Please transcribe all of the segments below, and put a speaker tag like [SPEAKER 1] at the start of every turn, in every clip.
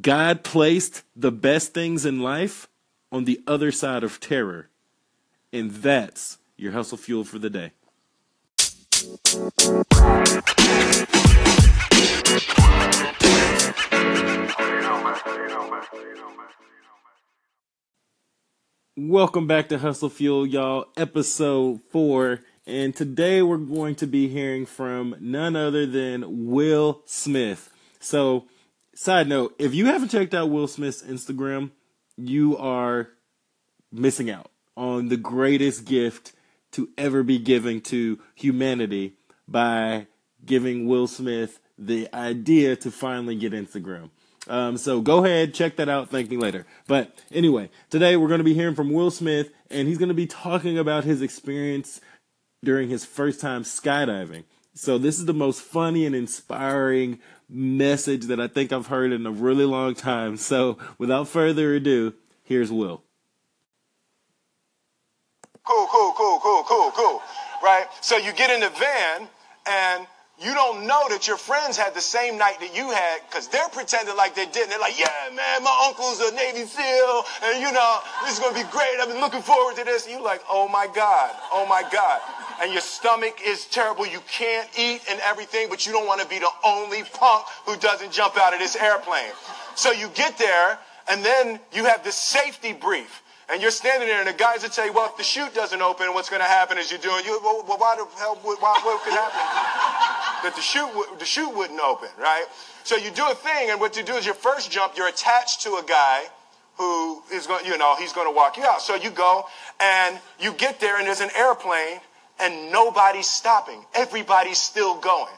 [SPEAKER 1] God placed the best things in life on the other side of terror. And that's your hustle fuel for the day. Welcome back to Hustle Fuel, y'all, episode four. And today we're going to be hearing from none other than Will Smith. So, side note, if you haven't checked out Will Smith's Instagram, you are missing out on the greatest gift to ever be given to humanity by giving Will Smith the idea to finally get Instagram. Um, so go ahead, check that out. Thank me later. But anyway, today we're going to be hearing from Will Smith, and he's going to be talking about his experience during his first time skydiving. So this is the most funny and inspiring message that I think I've heard in a really long time. So without further ado, here's Will.
[SPEAKER 2] Cool, cool, cool, cool, cool, cool. Right? So you get in the van and you don't know that your friends had the same night that you had because they're pretending like they didn't. They're like, yeah, man, my uncle's a Navy SEAL, and you know, this is gonna be great. I've been looking forward to this. And you're like, oh my God, oh my God. And your stomach is terrible. You can't eat and everything, but you don't want to be the only punk who doesn't jump out of this airplane. So you get there, and then you have this safety brief. And you're standing there, and the guys will tell you, well, if the chute doesn't open, what's going to happen is you're doing, you, well, why the hell, would, why, what could happen? that the chute, the chute wouldn't open, right? So you do a thing, and what you do is your first jump, you're attached to a guy who is going, you know, he's going to walk you out. So you go, and you get there, and there's an airplane, and nobody's stopping. Everybody's still going.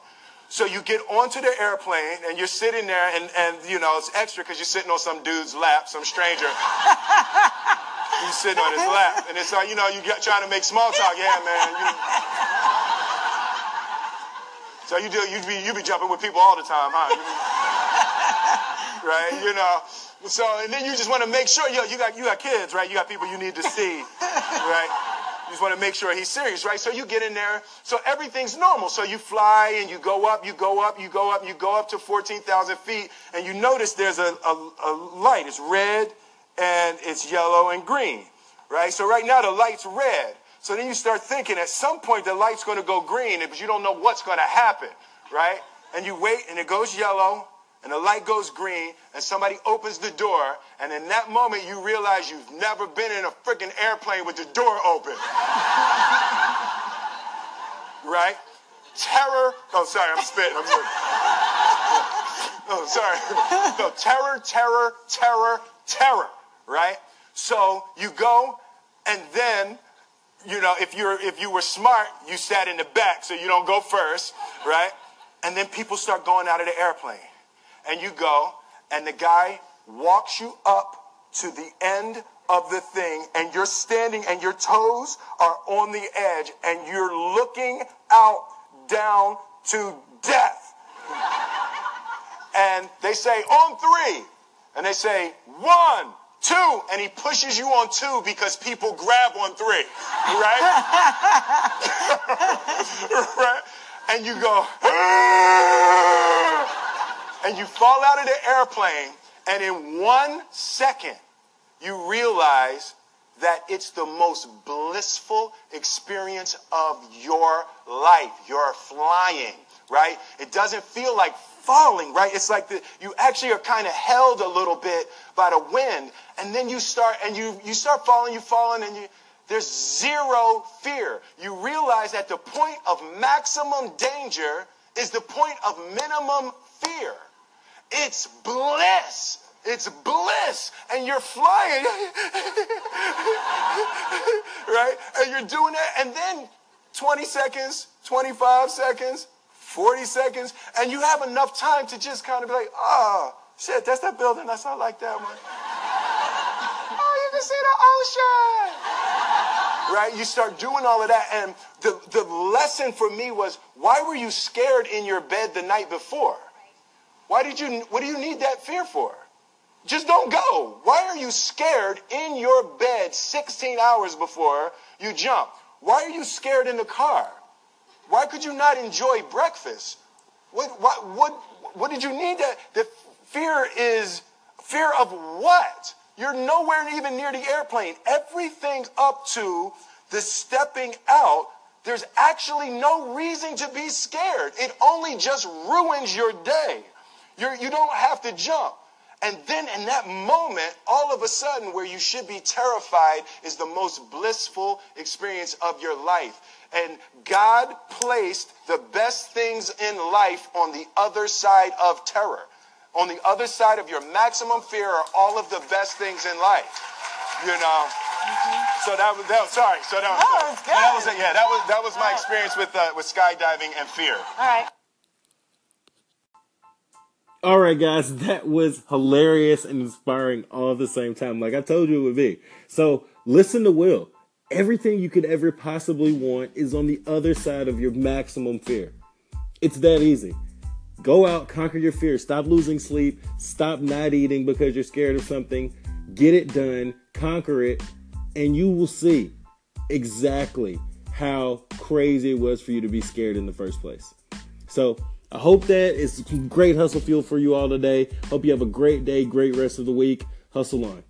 [SPEAKER 2] So you get onto the airplane and you're sitting there and, and you know, it's extra because you're sitting on some dude's lap, some stranger. you sitting on his lap. And it's like, you know, you get trying to make small talk. Yeah, man. You, so you do, you be, you be jumping with people all the time, huh? Right? You know. So, and then you just want to make sure, yo, you got, you got kids, right? You got people you need to see, right? You just want to make sure he's serious, right? So you get in there. So everything's normal. So you fly and you go up, you go up, you go up, you go up to 14,000 feet, and you notice there's a, a, a light. It's red and it's yellow and green, right? So right now the light's red. So then you start thinking at some point the light's going to go green, but you don't know what's going to happen, right? And you wait and it goes yellow and the light goes green and somebody opens the door and in that moment you realize you've never been in a freaking airplane with the door open. right? Terror. Oh, sorry, I'm spitting. I'm sorry. Oh, sorry. No, terror, terror, terror, terror. Right? So you go and then you know, if you're if you were smart, you sat in the back so you don't go first, right? And then people start going out of the airplane and you go, and the guy walks you up to the end of the thing, and you're standing, and your toes are on the edge, and you're looking out down to death. and they say, on three. And they say, one, two. And he pushes you on two because people grab on three. Right? right? And you go, ah! And you fall out of the airplane, and in one second, you realize that it's the most blissful experience of your life. You're flying, right? It doesn't feel like falling, right? It's like the, you actually are kind of held a little bit by the wind, and then you start and you you start falling, you falling, and you there's zero fear. You realize that the point of maximum danger is the point of minimum fear. It's bliss. It's bliss. And you're flying. right? And you're doing that. And then 20 seconds, 25 seconds, 40 seconds, and you have enough time to just kind of be like, oh, shit, that's that building. That's not like that one. oh, you can see the ocean. Right? You start doing all of that. And the, the lesson for me was, why were you scared in your bed the night before? Why did you, what do you need that fear for? Just don't go. Why are you scared in your bed 16 hours before you jump? Why are you scared in the car? Why could you not enjoy breakfast? What, what, what, what did you need that? The fear is Fear of what? You're nowhere even near the airplane. Everything up to the stepping out, there's actually no reason to be scared. It only just ruins your day. You're, you don't have to jump. And then in that moment, all of a sudden, where you should be terrified is the most blissful experience of your life. And God placed the best things in life on the other side of terror. On the other side of your maximum fear are all of the best things in life. You know. So that was that. Was, sorry. So that was,
[SPEAKER 3] that was good.
[SPEAKER 2] That was yeah. That was that was my experience with uh, with skydiving and fear.
[SPEAKER 3] All right.
[SPEAKER 1] All right, guys, that was hilarious and inspiring all at the same time. Like I told you it would be. So listen to Will. Everything you could ever possibly want is on the other side of your maximum fear. It's that easy. Go out, conquer your fear. Stop losing sleep. Stop not eating because you're scared of something. Get it done, conquer it, and you will see exactly how crazy it was for you to be scared in the first place. So, I hope that is great hustle fuel for you all today. Hope you have a great day, great rest of the week. Hustle on.